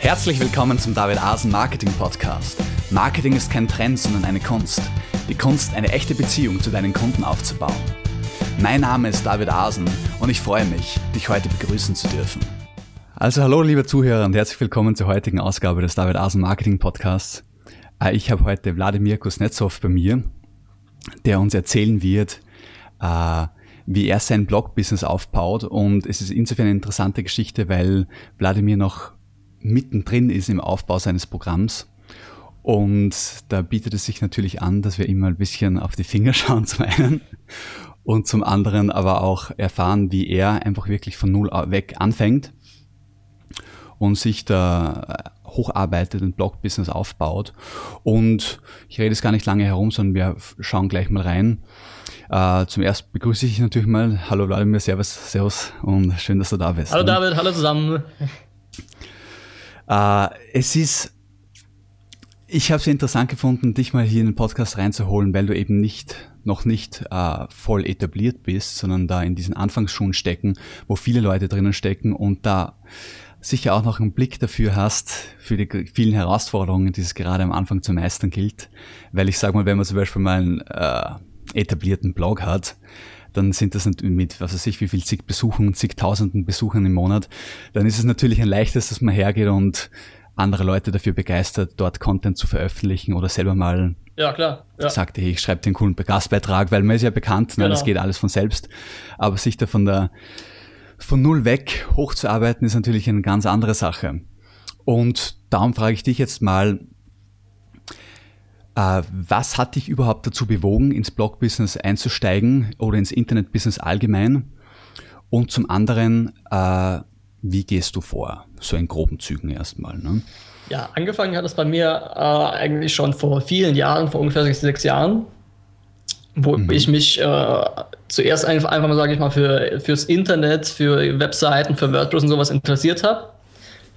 Herzlich willkommen zum David Asen Marketing Podcast. Marketing ist kein Trend, sondern eine Kunst. Die Kunst, eine echte Beziehung zu deinen Kunden aufzubauen. Mein Name ist David Asen und ich freue mich, dich heute begrüßen zu dürfen. Also hallo liebe Zuhörer und herzlich willkommen zur heutigen Ausgabe des David Asen Marketing Podcasts. Äh, ich habe heute Wladimir Kuznetsov bei mir, der uns erzählen wird, äh, wie er sein Blog-Business aufbaut. Und es ist insofern eine interessante Geschichte, weil Wladimir noch mittendrin ist im Aufbau seines Programms. Und da bietet es sich natürlich an, dass wir ihm mal ein bisschen auf die Finger schauen zum einen und zum anderen aber auch erfahren, wie er einfach wirklich von null weg anfängt und sich da hocharbeitet, ein Blog-Business aufbaut. Und ich rede jetzt gar nicht lange herum, sondern wir schauen gleich mal rein. Uh, zum ersten begrüße ich natürlich mal. Hallo Vladimir, Servus, Servus und schön, dass du da bist. Hallo David, hallo zusammen. Äh, es ist, ich habe es interessant gefunden, dich mal hier in den Podcast reinzuholen, weil du eben nicht noch nicht äh, voll etabliert bist, sondern da in diesen Anfangsschuhen stecken, wo viele Leute drinnen stecken und da sicher auch noch einen Blick dafür hast, für die vielen Herausforderungen, die es gerade am Anfang zu meistern gilt. Weil ich sage mal, wenn man zum Beispiel mal einen äh, etablierten Blog hat, dann sind das mit, was weiß ich, wie viel zig Besuchen, zigtausenden Besuchern im Monat, dann ist es natürlich ein leichtes, dass man hergeht und andere Leute dafür begeistert, dort Content zu veröffentlichen oder selber mal ja, klar. Ja. sagt, hey, ich schreibe den coolen Gastbeitrag, weil man ist ja bekannt, ne, genau. das geht alles von selbst. Aber sich da von der von null weg hochzuarbeiten, ist natürlich eine ganz andere Sache. Und darum frage ich dich jetzt mal, was hat dich überhaupt dazu bewogen, ins Blog-Business einzusteigen oder ins Internet-Business allgemein? Und zum anderen, äh, wie gehst du vor? So in groben Zügen erstmal. Ne? Ja, angefangen hat es bei mir äh, eigentlich schon vor vielen Jahren, vor ungefähr sechs, sechs Jahren, wo mhm. ich mich äh, zuerst einfach, einfach mal, sage ich mal, für, fürs Internet, für Webseiten, für WordPress und sowas interessiert habe äh,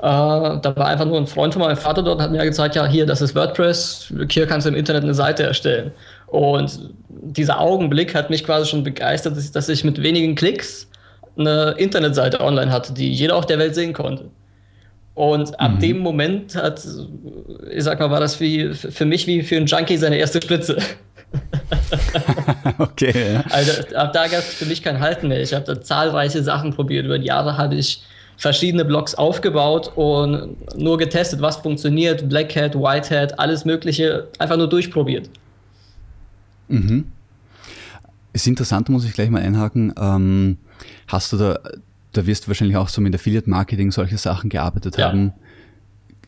da war einfach nur ein Freund von meinem Vater dort und hat mir gezeigt, ja, hier, das ist WordPress, hier kannst du im Internet eine Seite erstellen. Und dieser Augenblick hat mich quasi schon begeistert, dass ich mit wenigen Klicks eine Internetseite online hatte, die jeder auf der Welt sehen konnte. Und ab mhm. dem Moment hat, ich sag mal, war das wie, für mich wie für einen Junkie seine erste Spritze. okay. Ja. Also ab da gab es für mich kein Halten mehr. Ich habe da zahlreiche Sachen probiert. Über die Jahre habe ich verschiedene Blogs aufgebaut und nur getestet, was funktioniert, Black Hat, White Hat, alles Mögliche, einfach nur durchprobiert. Mhm. Ist interessant, muss ich gleich mal einhaken. Ähm, hast du da, da wirst du wahrscheinlich auch so mit Affiliate Marketing solche Sachen gearbeitet ja. haben.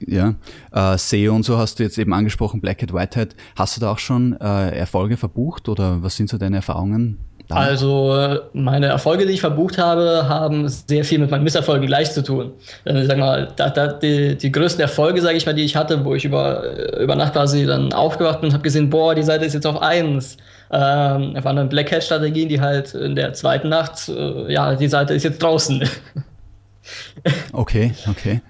Ja, äh, SEO und so hast du jetzt eben angesprochen, Black Hat, White Hat. Hast du da auch schon äh, Erfolge verbucht oder was sind so deine Erfahrungen? Also meine Erfolge, die ich verbucht habe, haben sehr viel mit meinen Misserfolgen gleich zu tun. Äh, sag mal, da, da, die, die größten Erfolge, sage ich mal, die ich hatte, wo ich über, über Nacht quasi dann aufgewacht bin und habe gesehen, boah, die Seite ist jetzt auf 1. Ähm, waren dann Black Hat Strategien, die halt in der zweiten Nacht, äh, ja, die Seite ist jetzt draußen. okay, okay.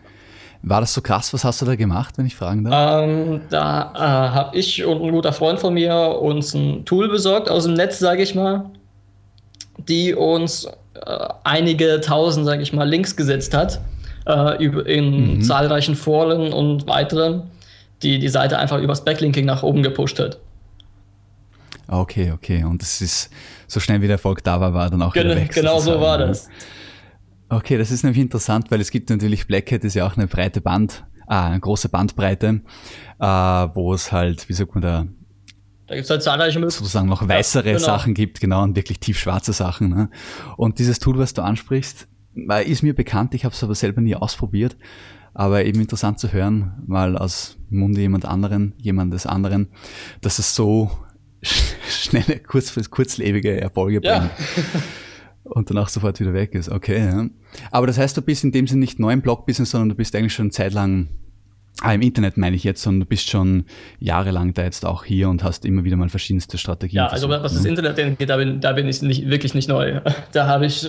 War das so krass? Was hast du da gemacht, wenn ich fragen darf? Ähm, da äh, habe ich und ein guter Freund von mir uns ein Tool besorgt aus dem Netz, sage ich mal die uns äh, einige tausend, sage ich mal, Links gesetzt hat äh, in mhm. zahlreichen Foren und weiteren, die die Seite einfach übers Backlinking nach oben gepusht hat. Okay, okay. Und es ist so schnell wie der Erfolg da war, war dann auch Gen wieder weg. Genau so war das. Okay, das ist nämlich interessant, weil es gibt natürlich Black Hat ist ja auch eine breite Band, ah, eine große Bandbreite, äh, wo es halt, wie sagt man da, da gibt es halt zahlreiche Möglichkeiten. Sozusagen noch weißere ja, genau. Sachen gibt, genau, und wirklich tiefschwarze Sachen. Ne? Und dieses Tool, was du ansprichst, ist mir bekannt, ich habe es aber selber nie ausprobiert. Aber eben interessant zu hören, mal aus Munde jemand anderen, jemandes anderen, dass es so schnelle, kurz, kurzlebige Erfolge bringt. Ja. und danach sofort wieder weg ist. Okay, ja. Aber das heißt, du bist in dem Sinne nicht neu im Blog-Business, sondern du bist eigentlich schon zeitlang Ah, im Internet meine ich jetzt, und du bist schon jahrelang da jetzt auch hier und hast immer wieder mal verschiedenste Strategien. Ja, also was das ne? Internet angeht, da bin, da bin ich nicht, wirklich nicht neu. Da habe ich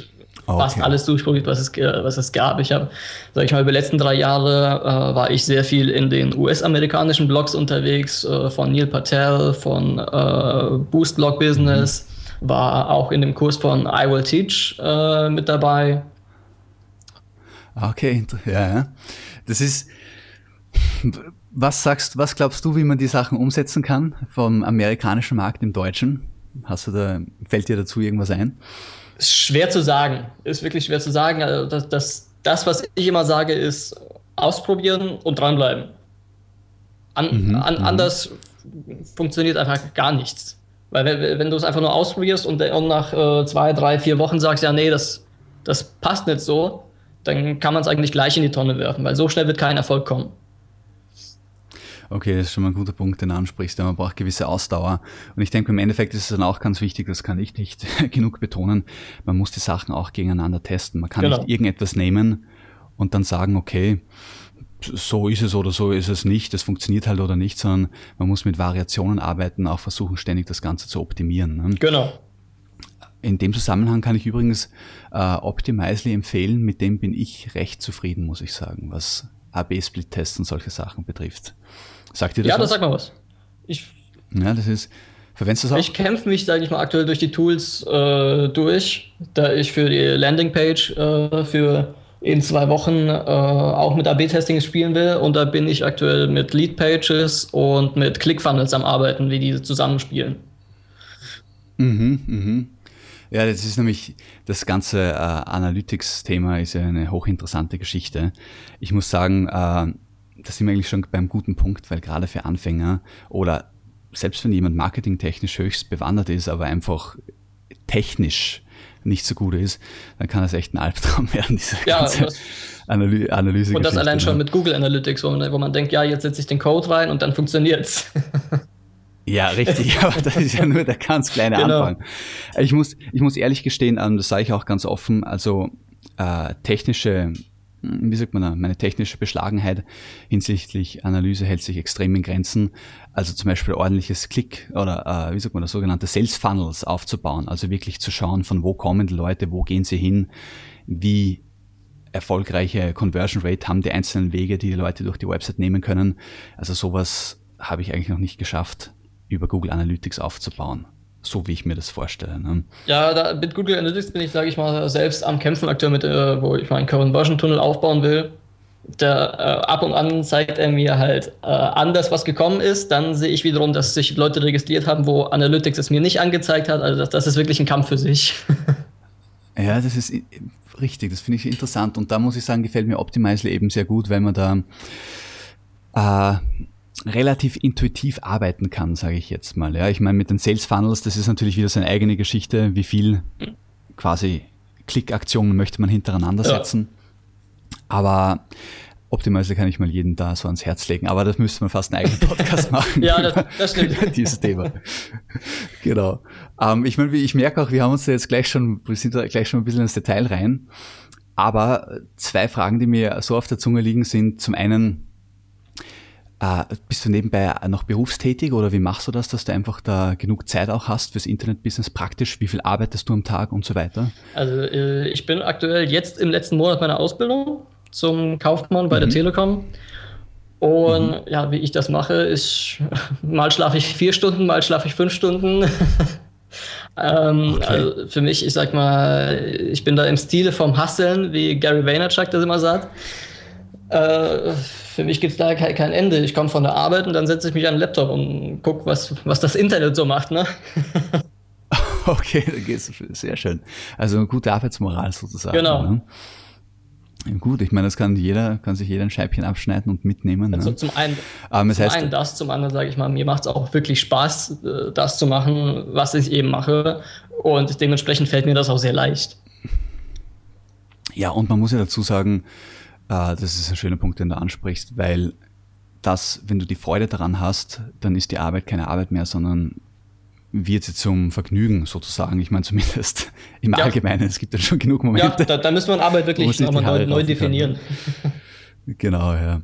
okay. fast alles durchprobiert, was es, was es gab. Ich habe, sag ich mal, über die letzten drei Jahre äh, war ich sehr viel in den US-amerikanischen Blogs unterwegs, äh, von Neil Patel, von äh, Boost Blog Business, mhm. war auch in dem Kurs von I Will Teach äh, mit dabei. Okay, ja, ja. Das ist, Was sagst, was glaubst du, wie man die Sachen umsetzen kann vom amerikanischen Markt im Deutschen? Hast du da, fällt dir dazu irgendwas ein? Ist schwer zu sagen. Ist wirklich schwer zu sagen. Also das, das, das, was ich immer sage, ist ausprobieren und dranbleiben. An, mhm, an, mhm. anders funktioniert einfach gar nichts. Weil wenn, wenn du es einfach nur ausprobierst und, und nach äh, zwei, drei, vier Wochen sagst, ja, nee, das, das passt nicht so, dann kann man es eigentlich gleich in die Tonne werfen, weil so schnell wird kein Erfolg kommen. Okay, das ist schon mal ein guter Punkt, den du ansprichst. Man braucht gewisse Ausdauer. Und ich denke, im Endeffekt ist es dann auch ganz wichtig, das kann ich nicht genug betonen, man muss die Sachen auch gegeneinander testen. Man kann genau. nicht irgendetwas nehmen und dann sagen, okay, so ist es oder so ist es nicht, das funktioniert halt oder nicht, sondern man muss mit Variationen arbeiten, auch versuchen, ständig das Ganze zu optimieren. Ne? Genau. In dem Zusammenhang kann ich übrigens äh, Optimizely empfehlen, mit dem bin ich recht zufrieden, muss ich sagen, was AB-Split-Tests und solche Sachen betrifft. Sagt ihr das? Ja, das sag mal was. Ich, ja, das ist. Verwendest du das auch? Ich kämpfe mich, sage ich mal, aktuell durch die Tools äh, durch, da ich für die Landingpage äh, für in zwei Wochen äh, auch mit AB-Testing spielen will. Und da bin ich aktuell mit Lead-Pages und mit ClickFunnels am Arbeiten, wie diese zusammenspielen. Mhm, mhm. Ja, das ist nämlich das ganze äh, Analytics-Thema ist ja eine hochinteressante Geschichte. Ich muss sagen, äh, da sind wir eigentlich schon beim guten Punkt, weil gerade für Anfänger oder selbst wenn jemand marketingtechnisch höchst bewandert ist, aber einfach technisch nicht so gut ist, dann kann das echt ein Albtraum werden, diese ja, ganze das, Analy Analyse. Und das allein schon ne? mit Google Analytics, wo man, wo man denkt, ja, jetzt setze ich den Code rein und dann funktioniert's. Ja, richtig, aber das ist ja nur der ganz kleine genau. Anfang. Ich muss, ich muss ehrlich gestehen, ähm, das sage ich auch ganz offen, also äh, technische wie sagt man da, meine technische Beschlagenheit hinsichtlich Analyse hält sich extrem in Grenzen. Also zum Beispiel ordentliches Klick oder äh, wie sagt man das, sogenannte Sales Funnels aufzubauen. Also wirklich zu schauen, von wo kommen die Leute, wo gehen sie hin, wie erfolgreiche Conversion Rate haben die einzelnen Wege, die die Leute durch die Website nehmen können. Also sowas habe ich eigentlich noch nicht geschafft, über Google Analytics aufzubauen so wie ich mir das vorstelle. Ne? Ja, da, mit Google Analytics bin ich, sage ich mal, selbst am Kämpfen aktuell mit, äh, wo ich meinen Conversion-Tunnel aufbauen will. Der, äh, ab und an zeigt er mir halt äh, anders, was gekommen ist. Dann sehe ich wiederum, dass sich Leute registriert haben, wo Analytics es mir nicht angezeigt hat. Also das, das ist wirklich ein Kampf für sich. ja, das ist richtig. Das finde ich interessant. Und da muss ich sagen, gefällt mir Optimizely eben sehr gut, weil man da äh, relativ intuitiv arbeiten kann, sage ich jetzt mal. Ja, ich meine, mit den Sales Funnels, das ist natürlich wieder seine eigene Geschichte, wie viel quasi Klickaktionen möchte man hintereinander setzen. Ja. Aber Optimizer kann ich mal jeden da so ans Herz legen, aber das müsste man fast einen eigenen Podcast machen. ja, das, das stimmt. dieses Thema. genau. Ähm, ich meine, ich merke auch, wir haben uns da jetzt gleich schon, wir sind da gleich schon ein bisschen ins Detail rein. Aber zwei Fragen, die mir so auf der Zunge liegen, sind zum einen, äh, bist du nebenbei noch berufstätig oder wie machst du das, dass du einfach da genug Zeit auch hast fürs Internetbusiness praktisch? Wie viel arbeitest du am Tag und so weiter? Also äh, ich bin aktuell jetzt im letzten Monat meiner Ausbildung zum Kaufmann bei mhm. der Telekom. Und mhm. ja, wie ich das mache, ist mal schlafe ich vier Stunden, mal schlafe ich fünf Stunden. ähm, okay. Also für mich, ich sag mal, ich bin da im Stile vom Hasseln, wie Gary Vaynerchuk das immer sagt. Äh, für mich gibt es da kein, kein, Ende. Ich komme von der Arbeit und dann setze ich mich an den Laptop und gucke, was, was das Internet so macht. Ne? okay, da geht's sehr schön. Also eine gute Arbeitsmoral sozusagen. Genau. Ne? Gut, ich meine, das kann jeder, kann sich jeder ein Scheibchen abschneiden und mitnehmen. Also ne? zum einen, ähm, das zum heißt, einen das, zum anderen sage ich mal, mir macht es auch wirklich Spaß, äh, das zu machen, was ich eben mache. Und dementsprechend fällt mir das auch sehr leicht. Ja, und man muss ja dazu sagen, das ist ein schöner Punkt, den du ansprichst, weil das, wenn du die Freude daran hast, dann ist die Arbeit keine Arbeit mehr, sondern wird sie zum Vergnügen sozusagen. Ich meine zumindest im ja. Allgemeinen. Es gibt ja schon genug Momente. Ja, da, da müssen wir Arbeit wirklich nochmal neu, neu definieren. genau, ja.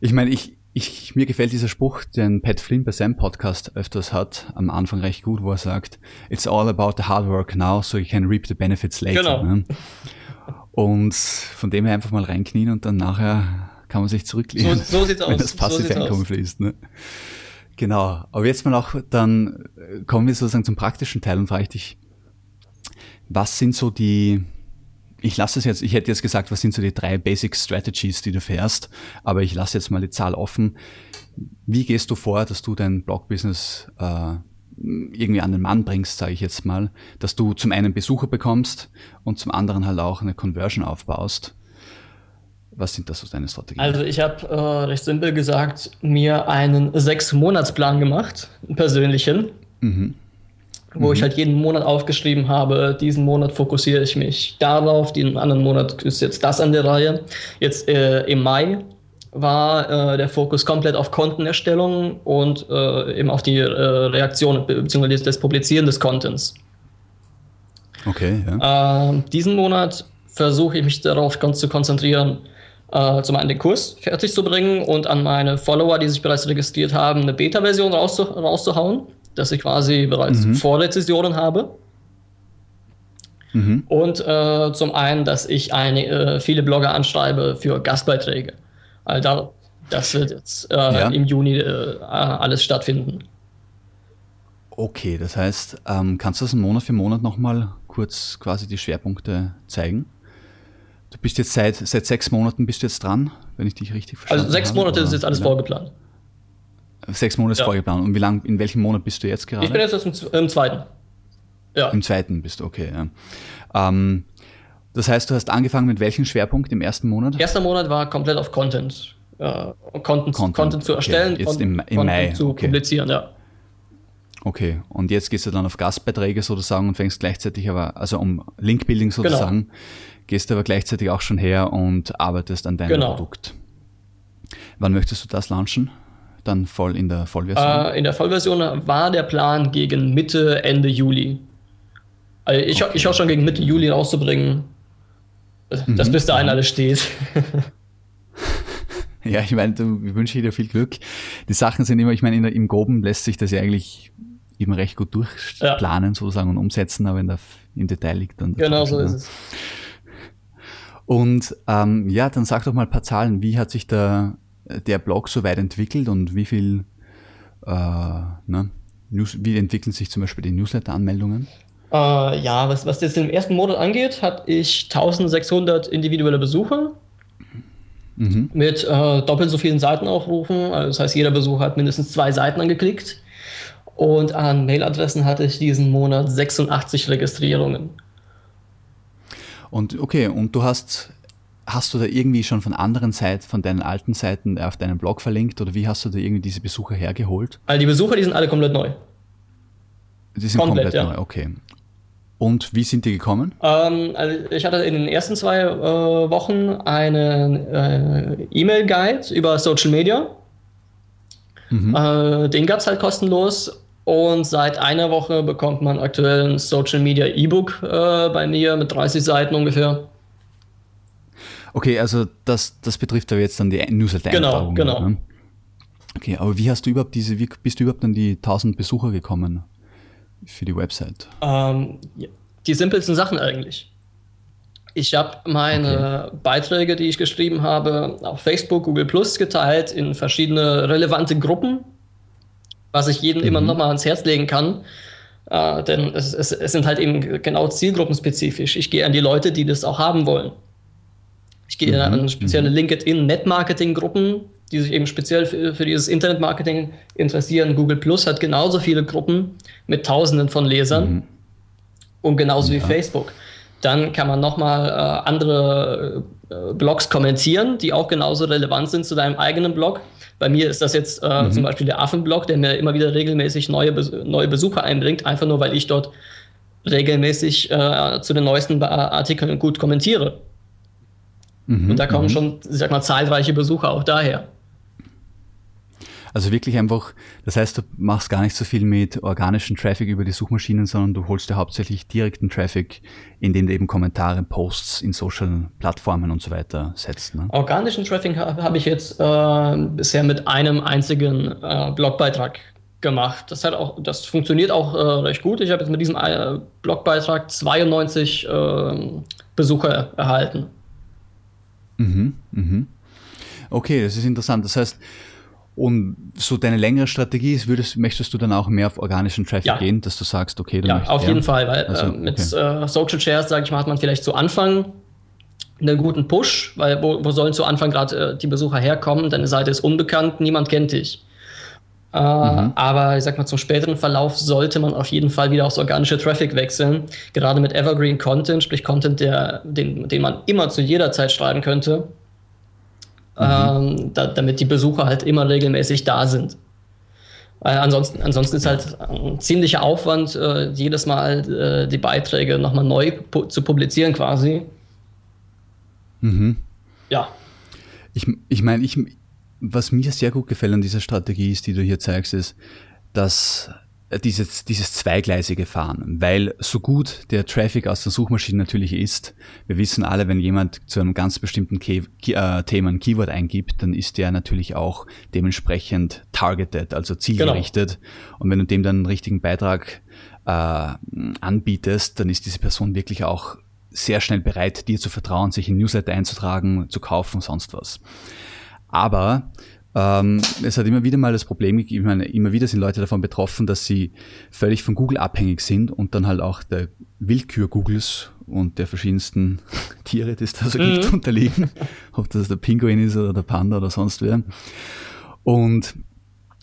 Ich meine, ich, ich, mir gefällt dieser Spruch, den Pat Flynn bei seinem Podcast öfters hat, am Anfang recht gut, wo er sagt, It's all about the hard work now, so you can reap the benefits later. Genau. Ne? Und von dem her einfach mal reinknien und dann nachher kann man sich zurücklehnen. So, so sieht's aus. Wenn das passive so Einkommen fließt. Ne? Genau. Aber jetzt mal auch, dann kommen wir sozusagen zum praktischen Teil und frage ich dich, was sind so die, ich lasse es jetzt, ich hätte jetzt gesagt, was sind so die drei Basic Strategies, die du fährst, aber ich lasse jetzt mal die Zahl offen. Wie gehst du vor, dass du dein Blog-Business äh, irgendwie an den Mann bringst, sage ich jetzt mal, dass du zum einen Besucher bekommst und zum anderen halt auch eine Conversion aufbaust? Was sind das so deine Strategien? Also ich habe äh, recht simpel gesagt, mir einen Sechs-Monats-Plan gemacht, einen persönlichen. Mhm wo mhm. ich halt jeden Monat aufgeschrieben habe, diesen Monat fokussiere ich mich darauf, den anderen Monat ist jetzt das an der Reihe. Jetzt äh, im Mai war äh, der Fokus komplett auf Kontenerstellung und äh, eben auf die äh, Reaktion bzw. das Publizieren des Contents. Okay, ja. Ähm, diesen Monat versuche ich mich darauf ganz zu konzentrieren, äh, zum einen den Kurs fertig zu bringen und an meine Follower, die sich bereits registriert haben, eine Beta-Version rauszu rauszuhauen dass ich quasi bereits mhm. Vorrezessionen habe. Mhm. Und äh, zum einen, dass ich eine, äh, viele Blogger anschreibe für Gastbeiträge. Also das wird jetzt äh, ja. im Juni äh, alles stattfinden. Okay, das heißt, ähm, kannst du das Monat für Monat nochmal kurz quasi die Schwerpunkte zeigen? Du bist jetzt seit, seit sechs Monaten bist du jetzt dran, wenn ich dich richtig verstanden habe. Also sechs habe, Monate ist jetzt alles vorgeplant. Sechs Monate ja. vorgeplant. Und wie lang, in welchem Monat bist du jetzt gerade? Ich bin jetzt im, im zweiten. Ja. Im zweiten bist du, okay. Ja. Ähm, das heißt, du hast angefangen mit welchem Schwerpunkt im ersten Monat? Erster Monat war komplett auf Content. Äh, Content, Content, Content, zu erstellen, okay. jetzt im, im Content Mai. zu okay. publizieren, ja. Okay, und jetzt gehst du dann auf Gastbeiträge sozusagen und fängst gleichzeitig aber, also um Linkbuilding genau. sozusagen, genau. gehst du aber gleichzeitig auch schon her und arbeitest an deinem genau. Produkt. Wann möchtest du das launchen? dann voll in der Vollversion? Äh, in der Vollversion war der Plan gegen Mitte, Ende Juli. Also ich, okay. ich hoffe schon gegen Mitte Juli rauszubringen, dass mhm. bis dahin alles steht. ja, ich meine, ich wünsche dir viel Glück. Die Sachen sind immer, ich meine, im Groben lässt sich das ja eigentlich eben recht gut durchplanen ja. sozusagen und umsetzen, aber in der, im Detail liegt dann. Genau so ist es. Und ähm, ja, dann sag doch mal ein paar Zahlen. Wie hat sich der der Blog so weit entwickelt und wie viel, äh, ne, News, wie entwickeln sich zum Beispiel die Newsletter-Anmeldungen? Äh, ja, was, was jetzt im ersten Monat angeht, hatte ich 1600 individuelle Besucher mhm. mit äh, doppelt so vielen Seitenaufrufen. Also das heißt, jeder Besucher hat mindestens zwei Seiten angeklickt. Und an Mailadressen hatte ich diesen Monat 86 Registrierungen. Und okay, und du hast Hast du da irgendwie schon von anderen Seiten, von deinen alten Seiten auf deinen Blog verlinkt oder wie hast du da irgendwie diese Besucher hergeholt? Also die Besucher, die sind alle komplett neu. Die sind komplett, komplett ja. neu, okay. Und wie sind die gekommen? Ähm, also ich hatte in den ersten zwei äh, Wochen einen äh, E-Mail-Guide über Social Media. Mhm. Äh, den gab es halt kostenlos. Und seit einer Woche bekommt man aktuell ein Social Media E-Book äh, bei mir mit 30 Seiten ungefähr. Okay, also das, das betrifft aber jetzt dann die newsletter Genau, genau. Ne? Okay, aber wie hast du überhaupt diese, wie bist du überhaupt an die 1000 Besucher gekommen für die Website? Ähm, die simpelsten Sachen eigentlich. Ich habe meine okay. Beiträge, die ich geschrieben habe, auf Facebook, Google Plus geteilt in verschiedene relevante Gruppen, was ich jedem mhm. immer noch mal ans Herz legen kann. Äh, denn es, es, es sind halt eben genau zielgruppenspezifisch. Ich gehe an die Leute, die das auch haben wollen. Ich gehe mhm. an spezielle mhm. LinkedIn-Net-Marketing-Gruppen, die sich eben speziell für, für dieses Internet-Marketing interessieren. Google Plus hat genauso viele Gruppen mit Tausenden von Lesern mhm. und genauso ja. wie Facebook. Dann kann man nochmal äh, andere äh, Blogs kommentieren, die auch genauso relevant sind zu deinem eigenen Blog. Bei mir ist das jetzt äh, mhm. zum Beispiel der Affenblog, der mir immer wieder regelmäßig neue, neue Besucher einbringt, einfach nur weil ich dort regelmäßig äh, zu den neuesten Artikeln gut kommentiere. Mhm, und da kommen mhm. schon, ich sag mal, zahlreiche Besucher auch daher. Also wirklich einfach, das heißt, du machst gar nicht so viel mit organischen Traffic über die Suchmaschinen, sondern du holst dir hauptsächlich direkten Traffic, indem du eben Kommentare, Posts in Social Plattformen und so weiter setzt. Ne? Organischen Traffic habe ich jetzt äh, bisher mit einem einzigen äh, Blogbeitrag gemacht. Das, hat auch, das funktioniert auch äh, recht gut. Ich habe jetzt mit diesem äh, Blogbeitrag 92 ähm, Besucher erhalten. Mhm, mhm. Okay, das ist interessant. Das heißt, und so deine längere Strategie ist, würdest, möchtest du dann auch mehr auf organischen Traffic ja. gehen, dass du sagst, okay, du Ja, auf jeden Fall, weil also, äh, mit okay. äh, Social Shares, sage ich mal, hat man vielleicht zu Anfang einen guten Push, weil wo, wo sollen zu Anfang gerade äh, die Besucher herkommen? Deine Seite ist unbekannt, niemand kennt dich. Äh, mhm. Aber ich sag mal, zum späteren Verlauf sollte man auf jeden Fall wieder aufs organische Traffic wechseln. Gerade mit Evergreen Content, sprich Content, der, den, den man immer zu jeder Zeit schreiben könnte, mhm. ähm, da, damit die Besucher halt immer regelmäßig da sind. Weil ansonsten, ansonsten ist halt ein ziemlicher Aufwand, äh, jedes Mal äh, die Beiträge nochmal neu pu zu publizieren quasi. Mhm. Ja. Ich, ich meine, ich, was mir sehr gut gefällt an dieser Strategie ist, die du hier zeigst, ist, dass dieses, dieses zweigleisige Fahren, weil so gut der Traffic aus der Suchmaschine natürlich ist, wir wissen alle, wenn jemand zu einem ganz bestimmten Key, äh, Thema ein Keyword eingibt, dann ist der natürlich auch dementsprechend targeted, also zielgerichtet. Genau. Und wenn du dem dann einen richtigen Beitrag äh, anbietest, dann ist diese Person wirklich auch sehr schnell bereit, dir zu vertrauen, sich in Newsletter einzutragen, zu kaufen, sonst was. Aber ähm, es hat immer wieder mal das Problem gegeben, ich meine, immer wieder sind Leute davon betroffen, dass sie völlig von Google abhängig sind und dann halt auch der Willkür Googles und der verschiedensten Tiere, die es da so mhm. gibt, unterliegen. Ob das der Pinguin ist oder der Panda oder sonst wer. Und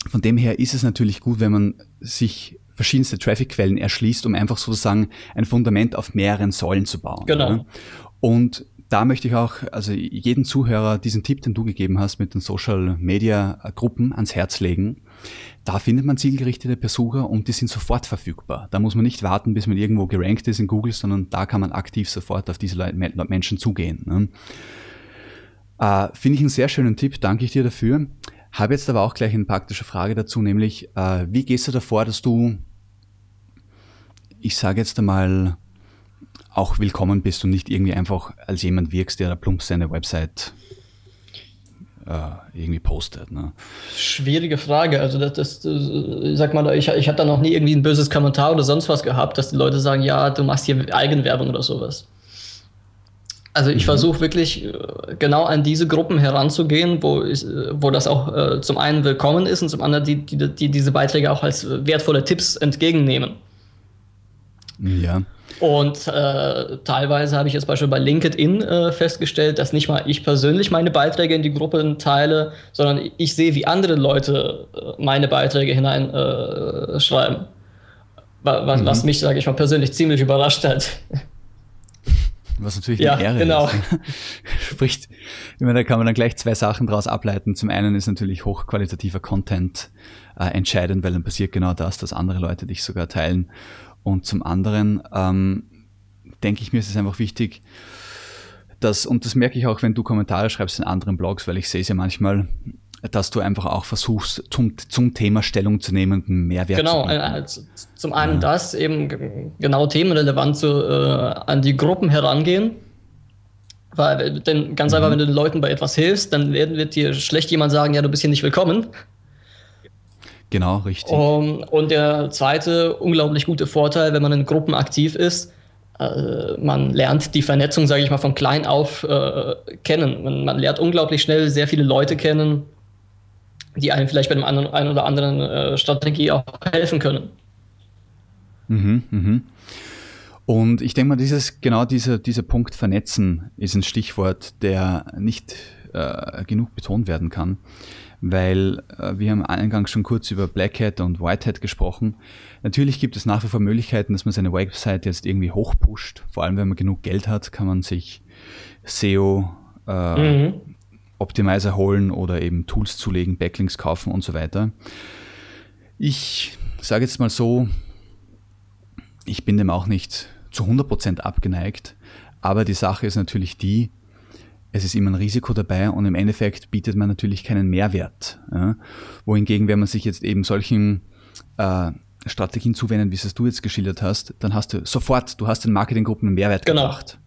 von dem her ist es natürlich gut, wenn man sich verschiedenste Traffic-Quellen erschließt, um einfach sozusagen ein Fundament auf mehreren Säulen zu bauen. Genau. Und da möchte ich auch also jeden Zuhörer diesen Tipp, den du gegeben hast mit den Social Media Gruppen ans Herz legen. Da findet man zielgerichtete Besucher und die sind sofort verfügbar. Da muss man nicht warten, bis man irgendwo gerankt ist in Google, sondern da kann man aktiv sofort auf diese Menschen zugehen. Ne? Äh, Finde ich einen sehr schönen Tipp, danke ich dir dafür. Habe jetzt aber auch gleich eine praktische Frage dazu, nämlich äh, wie gehst du davor, dass du ich sage jetzt einmal, auch willkommen bist und nicht irgendwie einfach als jemand wirkst, der da plump seine Website äh, irgendwie postet. Ne? Schwierige Frage. Also das, das ich sag mal, ich, ich habe da noch nie irgendwie ein böses Kommentar oder sonst was gehabt, dass die Leute sagen, ja, du machst hier Eigenwerbung oder sowas. Also ich mhm. versuche wirklich äh, genau an diese Gruppen heranzugehen, wo, ich, wo das auch äh, zum einen willkommen ist und zum anderen die, die, die diese Beiträge auch als wertvolle Tipps entgegennehmen. Ja. Und äh, teilweise habe ich jetzt beispielsweise bei LinkedIn äh, festgestellt, dass nicht mal ich persönlich meine Beiträge in die Gruppe teile, sondern ich sehe, wie andere Leute äh, meine Beiträge hineinschreiben. Äh, was, mhm. was, mich, sage ich mal, persönlich ziemlich überrascht hat. Was natürlich ja, eine Ehre genau. ist. Spricht, ich meine, da kann man dann gleich zwei Sachen daraus ableiten. Zum einen ist natürlich hochqualitativer Content äh, entscheidend, weil dann passiert genau das, dass andere Leute dich sogar teilen. Und zum anderen ähm, denke ich mir, es ist einfach wichtig, dass, und das merke ich auch, wenn du Kommentare schreibst in anderen Blogs, weil ich sehe es ja manchmal, dass du einfach auch versuchst, zum, zum Thema Stellung zu nehmen und einen Mehrwert genau, zu Genau, also zum einen ja. das, eben genau themenrelevant zu, äh, an die Gruppen herangehen. Weil, denn ganz mhm. einfach, wenn du den Leuten bei etwas hilfst, dann wird, wird dir schlecht jemand sagen, ja, du bist hier nicht willkommen. Genau, richtig. Um, und der zweite unglaublich gute Vorteil, wenn man in Gruppen aktiv ist, äh, man lernt die Vernetzung, sage ich mal, von klein auf äh, kennen. Man, man, lernt unglaublich schnell sehr viele Leute kennen, die einem vielleicht bei einem anderen, einen oder anderen äh, Strategie auch helfen können. Mhm, mhm. Und ich denke mal, dieses, genau dieser, dieser Punkt Vernetzen ist ein Stichwort, der nicht äh, genug betont werden kann weil äh, wir haben eingangs schon kurz über Black Hat und White Hat gesprochen. Natürlich gibt es nach wie vor Möglichkeiten, dass man seine Website jetzt irgendwie hochpusht. Vor allem, wenn man genug Geld hat, kann man sich SEO äh, mhm. Optimizer holen oder eben Tools zulegen, Backlinks kaufen und so weiter. Ich sage jetzt mal so, ich bin dem auch nicht zu 100% abgeneigt, aber die Sache ist natürlich die, es ist immer ein Risiko dabei und im Endeffekt bietet man natürlich keinen Mehrwert. Ja? Wohingegen, wenn man sich jetzt eben solchen äh, Strategien zuwendet, wie es du jetzt geschildert hast, dann hast du sofort, du hast den Marketinggruppen einen Mehrwert genau. gebracht.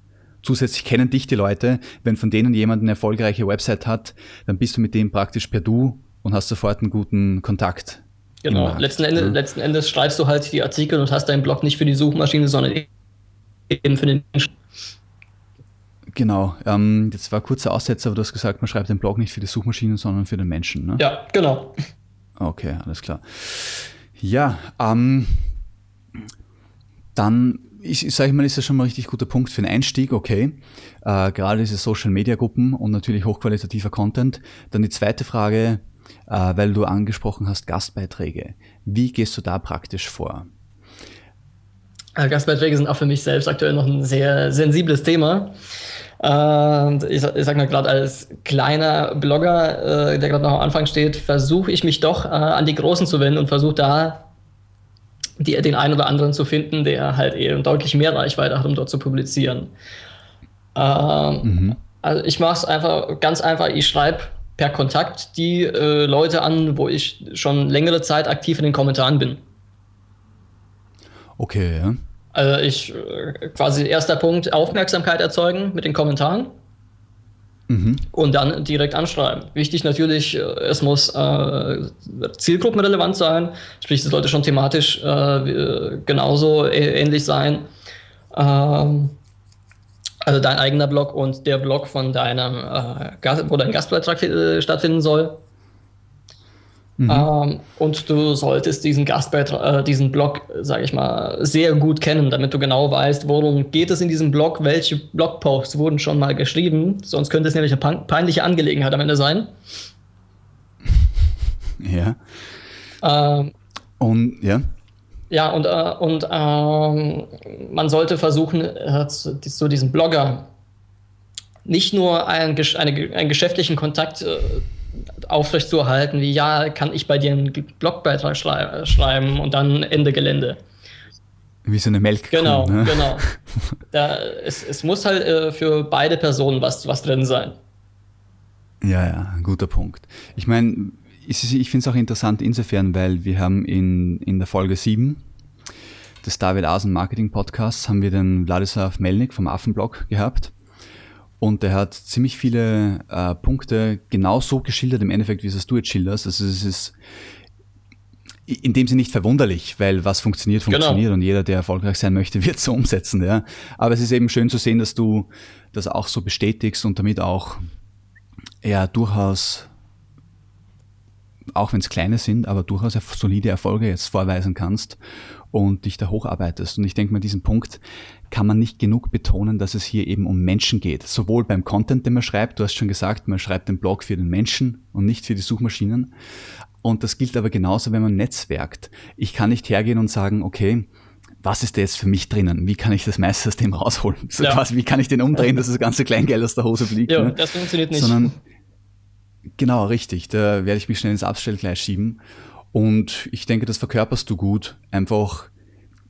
Zusätzlich kennen dich die Leute. Wenn von denen jemand eine erfolgreiche Website hat, dann bist du mit dem praktisch per Du und hast sofort einen guten Kontakt. Genau. Letzten, Ende, ja. letzten Endes schreibst du halt die Artikel und hast deinen Blog nicht für die Suchmaschine, sondern eben für den Menschen. Genau, ähm, jetzt war kurzer Aussetzer, aber du hast gesagt, man schreibt den Blog nicht für die Suchmaschinen, sondern für den Menschen. Ne? Ja, genau. Okay, alles klar. Ja, ähm, dann ich, ich sage mal, ist das schon mal ein richtig guter Punkt für einen Einstieg, okay. Äh, gerade diese Social-Media-Gruppen und natürlich hochqualitativer Content. Dann die zweite Frage, äh, weil du angesprochen hast, Gastbeiträge. Wie gehst du da praktisch vor? Äh, Gastbeiträge sind auch für mich selbst aktuell noch ein sehr sensibles Thema. Und ich, ich sag mal, gerade als kleiner Blogger, äh, der gerade noch am Anfang steht, versuche ich mich doch äh, an die Großen zu wenden und versuche da die, den einen oder anderen zu finden, der halt eben deutlich mehr Reichweite hat, um dort zu publizieren. Ähm, mhm. Also ich mache es einfach ganz einfach, ich schreibe per Kontakt die äh, Leute an, wo ich schon längere Zeit aktiv in den Kommentaren bin. Okay, ja. Also ich äh, quasi erster Punkt, Aufmerksamkeit erzeugen mit den Kommentaren. Mhm. Und dann direkt anschreiben. Wichtig natürlich, äh, es muss äh, zielgruppenrelevant sein, sprich, es sollte schon thematisch äh, genauso ähnlich sein. Ähm, also dein eigener Blog und der Blog von deinem, äh, wo dein Gastbeitrag äh, stattfinden soll. Mhm. Ähm, und du solltest diesen Gastbeitrag, äh, diesen Blog, sage ich mal, sehr gut kennen, damit du genau weißt, worum geht es in diesem Blog, welche Blogposts wurden schon mal geschrieben. Sonst könnte es nämlich eine peinliche Angelegenheit am Ende sein. Ja. Ähm, und ja. Ja, und, äh, und ähm, man sollte versuchen, äh, zu, zu, diesem Blogger nicht nur einen, eine, einen geschäftlichen Kontakt äh, aufrechtzuerhalten, wie ja, kann ich bei dir einen Blogbeitrag schrei schreiben und dann Ende Gelände. Wie so eine Melk. Genau, ne? genau. Da, es, es muss halt äh, für beide Personen was, was drin sein. Ja, ja, guter Punkt. Ich meine, ich finde es auch interessant insofern, weil wir haben in, in der Folge 7 des David Asen Marketing Podcasts haben wir den Wladislav Melnik vom Affenblog gehabt. Und der hat ziemlich viele äh, Punkte genau so geschildert im Endeffekt, wie es du jetzt schilderst. Also es ist in dem Sinne nicht verwunderlich, weil was funktioniert, genau. funktioniert genau. und jeder, der erfolgreich sein möchte, wird es so umsetzen. Ja. Aber es ist eben schön zu sehen, dass du das auch so bestätigst und damit auch ja durchaus auch wenn es kleine sind, aber durchaus solide Erfolge jetzt vorweisen kannst und dich da hocharbeitest. Und ich denke mal, diesen Punkt kann man nicht genug betonen, dass es hier eben um Menschen geht. Sowohl beim Content, den man schreibt, du hast schon gesagt, man schreibt den Blog für den Menschen und nicht für die Suchmaschinen. Und das gilt aber genauso, wenn man netzwerkt. Ich kann nicht hergehen und sagen, okay, was ist da jetzt für mich drinnen? Wie kann ich das meiste aus dem rausholen? So ja. quasi, wie kann ich den umdrehen, dass das ganze Kleingeld aus der Hose fliegt? Ja, ne? das funktioniert nicht. Sondern Genau, richtig. Da werde ich mich schnell ins Abstellgleis schieben. Und ich denke, das verkörperst du gut. Einfach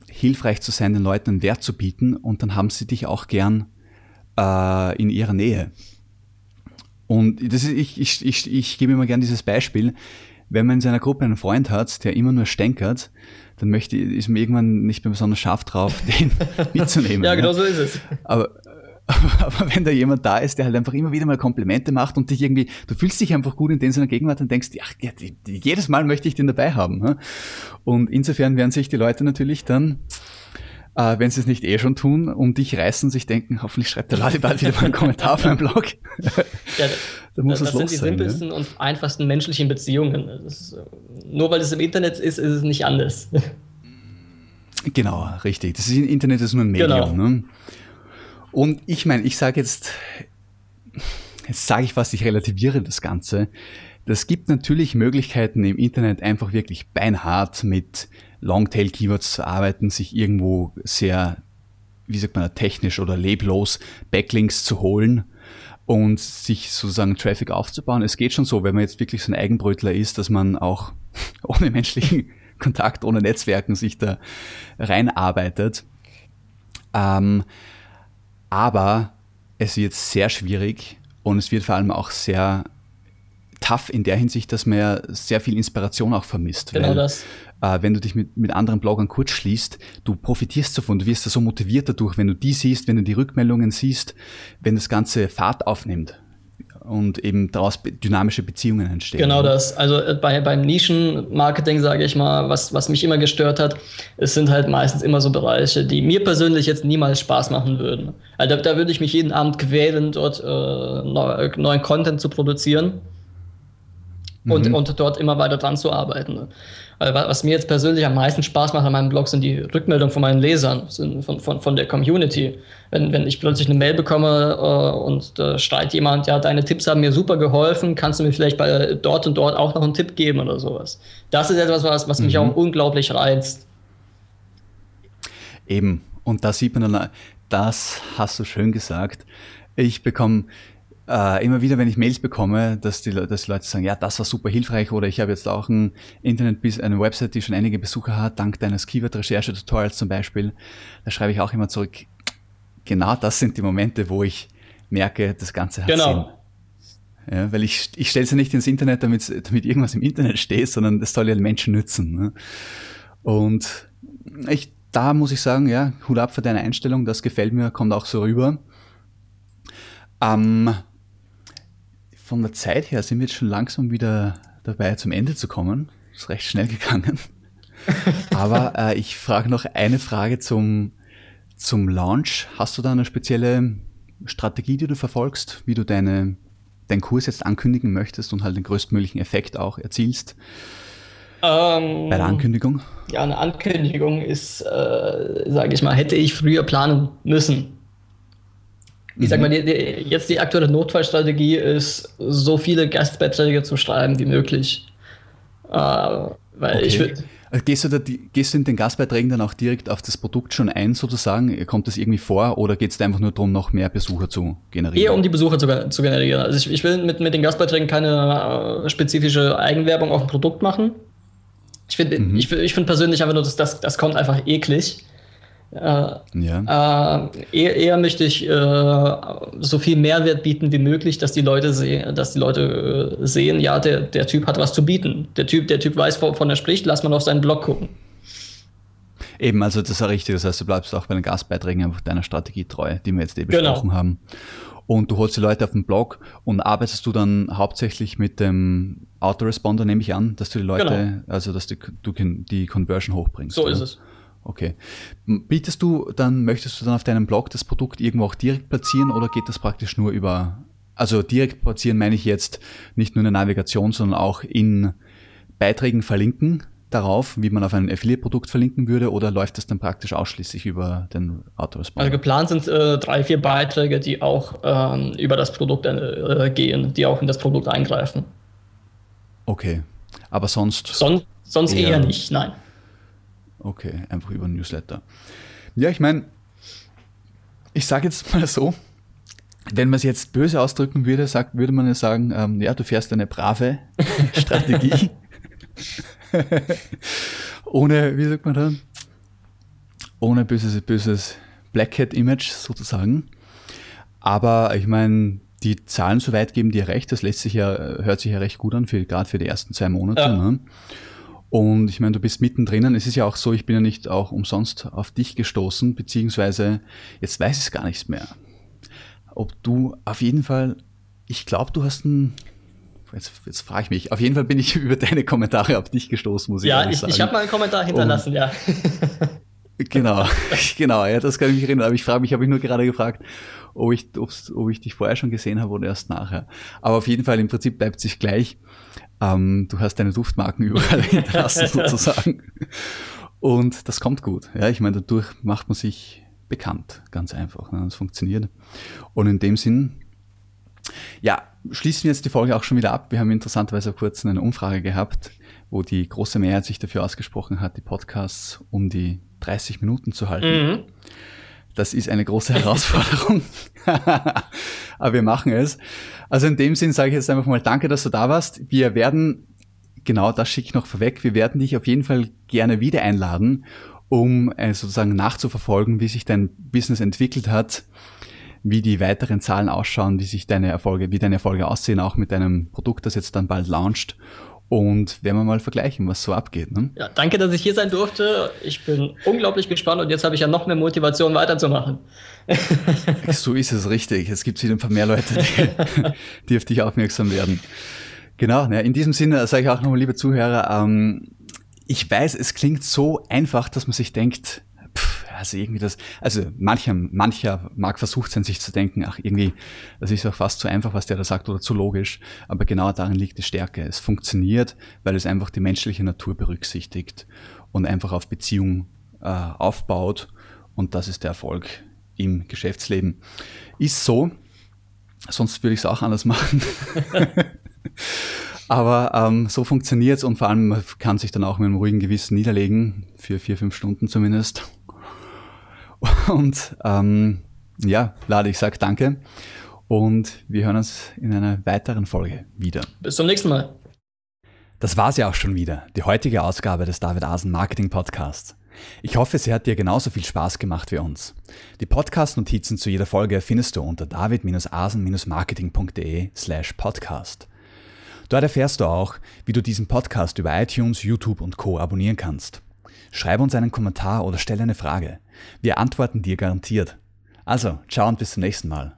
hilfreich zu sein, den Leuten einen Wert zu bieten und dann haben sie dich auch gern äh, in ihrer Nähe. Und das ist, ich, ich, ich, ich gebe immer gern dieses Beispiel. Wenn man in seiner Gruppe einen Freund hat, der immer nur stänkert, dann möchte, ist man irgendwann nicht mehr besonders scharf drauf, den mitzunehmen. ja, genau so ist es. Aber Aber wenn da jemand da ist, der halt einfach immer wieder mal Komplimente macht und dich irgendwie, du fühlst dich einfach gut in den seiner Gegenwart und denkst, ach, jedes Mal möchte ich den dabei haben. Und insofern werden sich die Leute natürlich dann, äh, wenn sie es nicht eh schon tun, um dich reißen, sich denken, hoffentlich schreibt der Ladi bald wieder mal einen Kommentar auf meinem Blog. ja, da muss das, das sind die sein, simpelsten ja? und einfachsten menschlichen Beziehungen. Ist, nur weil es im Internet ist, ist es nicht anders. Genau, richtig. Das ist, Internet ist nur ein Medium. Genau. Ne? Und ich meine, ich sage jetzt, jetzt sage ich fast, ich relativiere das Ganze. Das gibt natürlich Möglichkeiten im Internet einfach wirklich beinhart mit Longtail-Keywords zu arbeiten, sich irgendwo sehr, wie sagt man, technisch oder leblos Backlinks zu holen und sich sozusagen Traffic aufzubauen. Es geht schon so, wenn man jetzt wirklich so ein Eigenbrötler ist, dass man auch ohne menschlichen Kontakt, ohne Netzwerken sich da reinarbeitet. Ähm, aber es wird sehr schwierig und es wird vor allem auch sehr tough in der Hinsicht, dass man ja sehr viel Inspiration auch vermisst. Genau weil, das. Äh, wenn du dich mit, mit anderen Bloggern kurz schließt, du profitierst davon, du wirst da so motiviert dadurch, wenn du die siehst, wenn du die Rückmeldungen siehst, wenn das Ganze Fahrt aufnimmt und eben daraus dynamische Beziehungen entstehen. Genau das. Also äh, bei, beim Nischenmarketing, sage ich mal, was, was mich immer gestört hat, es sind halt meistens immer so Bereiche, die mir persönlich jetzt niemals Spaß machen würden. Also da, da würde ich mich jeden Abend quälen, dort äh, neuen Content zu produzieren. Und, mhm. und dort immer weiter dran zu arbeiten. Was mir jetzt persönlich am meisten Spaß macht an meinem Blog, sind die Rückmeldungen von meinen Lesern, von, von, von der Community. Wenn, wenn ich plötzlich eine Mail bekomme äh, und da schreit jemand, ja, deine Tipps haben mir super geholfen, kannst du mir vielleicht bei dort und dort auch noch einen Tipp geben oder sowas. Das ist etwas, was, was mhm. mich auch unglaublich reizt. Eben, und da sieht man dann, das hast du schön gesagt. Ich bekomme äh, immer wieder, wenn ich Mails bekomme, dass die, dass die Leute sagen, ja, das war super hilfreich oder ich habe jetzt auch ein Internet, eine Website, die schon einige Besucher hat, dank deines Keyword-Recherche-Tutorials zum Beispiel, da schreibe ich auch immer zurück, genau das sind die Momente, wo ich merke, das Ganze hat genau. Sinn. Ja, weil ich, ich stelle es ja nicht ins Internet, damit, damit irgendwas im Internet steht, sondern das soll ja den Menschen nützen. Ne? Und ich, da muss ich sagen, ja, Hut ab für deine Einstellung, das gefällt mir, kommt auch so rüber. Ähm, von der Zeit her sind wir jetzt schon langsam wieder dabei, zum Ende zu kommen. Ist recht schnell gegangen. Aber äh, ich frage noch eine Frage zum, zum Launch. Hast du da eine spezielle Strategie, die du verfolgst, wie du deine, deinen Kurs jetzt ankündigen möchtest und halt den größtmöglichen Effekt auch erzielst? Ähm, bei der Ankündigung? Ja, eine Ankündigung ist, äh, sage ich mal, hätte ich früher planen müssen. Ich sag mal, die, die, jetzt die aktuelle Notfallstrategie ist, so viele Gastbeiträge zu schreiben wie möglich. Äh, weil okay. ich würde. Also gehst du, da, gehst du in den Gastbeiträgen dann auch direkt auf das Produkt schon ein, sozusagen? Kommt das irgendwie vor oder geht es einfach nur darum, noch mehr Besucher zu generieren? Eher um die Besucher zu, zu generieren. Also ich, ich, will mit, mit den Gastbeiträgen keine äh, spezifische Eigenwerbung auf ein Produkt machen. Ich finde mhm. ich, ich find persönlich einfach nur, dass das, das kommt einfach eklig. Äh, ja. Äh, eher, eher, möchte ich äh, so viel Mehrwert bieten wie möglich, dass die Leute sehen, dass die Leute äh, sehen, ja, der, der Typ hat was zu bieten. Der Typ, der Typ weiß, wovon er spricht, lass mal auf seinen Blog gucken. Eben, also das ist ja richtig. Das heißt, du bleibst auch bei den Gastbeiträgen einfach deiner Strategie treu, die wir jetzt eh besprochen genau. haben. Und du holst die Leute auf den Blog und arbeitest du dann hauptsächlich mit dem Autoresponder, nehme ich an, dass du die Leute, genau. also dass du, du die Conversion hochbringst. So oder? ist es. Okay. Bietest du dann, möchtest du dann auf deinem Blog das Produkt irgendwo auch direkt platzieren oder geht das praktisch nur über, also direkt platzieren meine ich jetzt nicht nur in der Navigation, sondern auch in Beiträgen verlinken darauf, wie man auf ein Affiliate-Produkt verlinken würde, oder läuft das dann praktisch ausschließlich über den Autoresponder? Also geplant sind äh, drei, vier Beiträge, die auch ähm, über das Produkt äh, gehen, die auch in das Produkt eingreifen. Okay. Aber sonst. Son sonst eher, eher nicht, nein. Okay, einfach über Newsletter. Ja, ich meine, ich sage jetzt mal so, wenn man es jetzt böse ausdrücken würde, sagt, würde man ja sagen, ähm, ja, du fährst eine brave Strategie. Ohne, wie sagt man da? Ohne böses, böses Black Hat Image sozusagen. Aber ich meine, die Zahlen soweit geben dir recht, das lässt sich ja, hört sich ja recht gut an, gerade für die ersten zwei Monate. Ja. Ne? Und ich meine, du bist mittendrin. Es ist ja auch so, ich bin ja nicht auch umsonst auf dich gestoßen, beziehungsweise jetzt weiß ich gar nicht mehr. Ob du auf jeden Fall, ich glaube, du hast ein, jetzt, jetzt frage ich mich, auf jeden Fall bin ich über deine Kommentare auf dich gestoßen, muss ich ja, ich, sagen. Ja, ich habe mal einen Kommentar hinterlassen, Und, ja. Genau, genau, ja, das kann ich mich erinnern. Aber ich frage mich, habe ich nur gerade gefragt, ob ich, ob ich dich vorher schon gesehen habe oder erst nachher. Aber auf jeden Fall, im Prinzip bleibt sich gleich. Ähm, du hast deine Duftmarken überall hinterlassen sozusagen. Und das kommt gut. Ja, ich meine, dadurch macht man sich bekannt, ganz einfach. Ne? Das funktioniert. Und in dem Sinn, ja, schließen wir jetzt die Folge auch schon wieder ab. Wir haben interessanterweise kurz eine Umfrage gehabt, wo die große Mehrheit sich dafür ausgesprochen hat, die Podcasts um die 30 Minuten zu halten. Mhm. Das ist eine große Herausforderung. Aber wir machen es. Also in dem Sinn sage ich jetzt einfach mal danke, dass du da warst. Wir werden, genau das schicke ich noch vorweg, wir werden dich auf jeden Fall gerne wieder einladen, um äh, sozusagen nachzuverfolgen, wie sich dein Business entwickelt hat, wie die weiteren Zahlen ausschauen, wie sich deine Erfolge, wie deine Erfolge aussehen, auch mit deinem Produkt, das jetzt dann bald launcht und werden wir mal vergleichen, was so abgeht. Ne? Ja, danke, dass ich hier sein durfte. Ich bin unglaublich gespannt und jetzt habe ich ja noch mehr Motivation weiterzumachen. so ist es richtig. Es gibt wieder ein paar mehr Leute, die, die auf dich aufmerksam werden. Genau, ja, in diesem Sinne sage ich auch nochmal, liebe Zuhörer, ähm, ich weiß, es klingt so einfach, dass man sich denkt, pff, also irgendwie das, also mancher, mancher mag versucht sein, sich zu denken, ach irgendwie, das ist auch fast zu einfach, was der da sagt oder zu logisch, aber genau darin liegt die Stärke. Es funktioniert, weil es einfach die menschliche Natur berücksichtigt und einfach auf Beziehung äh, aufbaut und das ist der Erfolg im Geschäftsleben. Ist so, sonst würde ich es auch anders machen. Aber ähm, so funktioniert es und vor allem kann sich dann auch mit einem ruhigen Gewissen niederlegen, für vier, fünf Stunden zumindest. Und ähm, ja, Lade, ich sage danke und wir hören uns in einer weiteren Folge wieder. Bis zum nächsten Mal. Das war's ja auch schon wieder, die heutige Ausgabe des David Asen Marketing Podcasts. Ich hoffe, sie hat dir genauso viel Spaß gemacht wie uns. Die Podcast-Notizen zu jeder Folge findest du unter david-asen-marketing.de slash podcast. Dort erfährst du auch, wie du diesen Podcast über iTunes, YouTube und Co. abonnieren kannst. Schreib uns einen Kommentar oder stell eine Frage. Wir antworten dir garantiert. Also, ciao und bis zum nächsten Mal.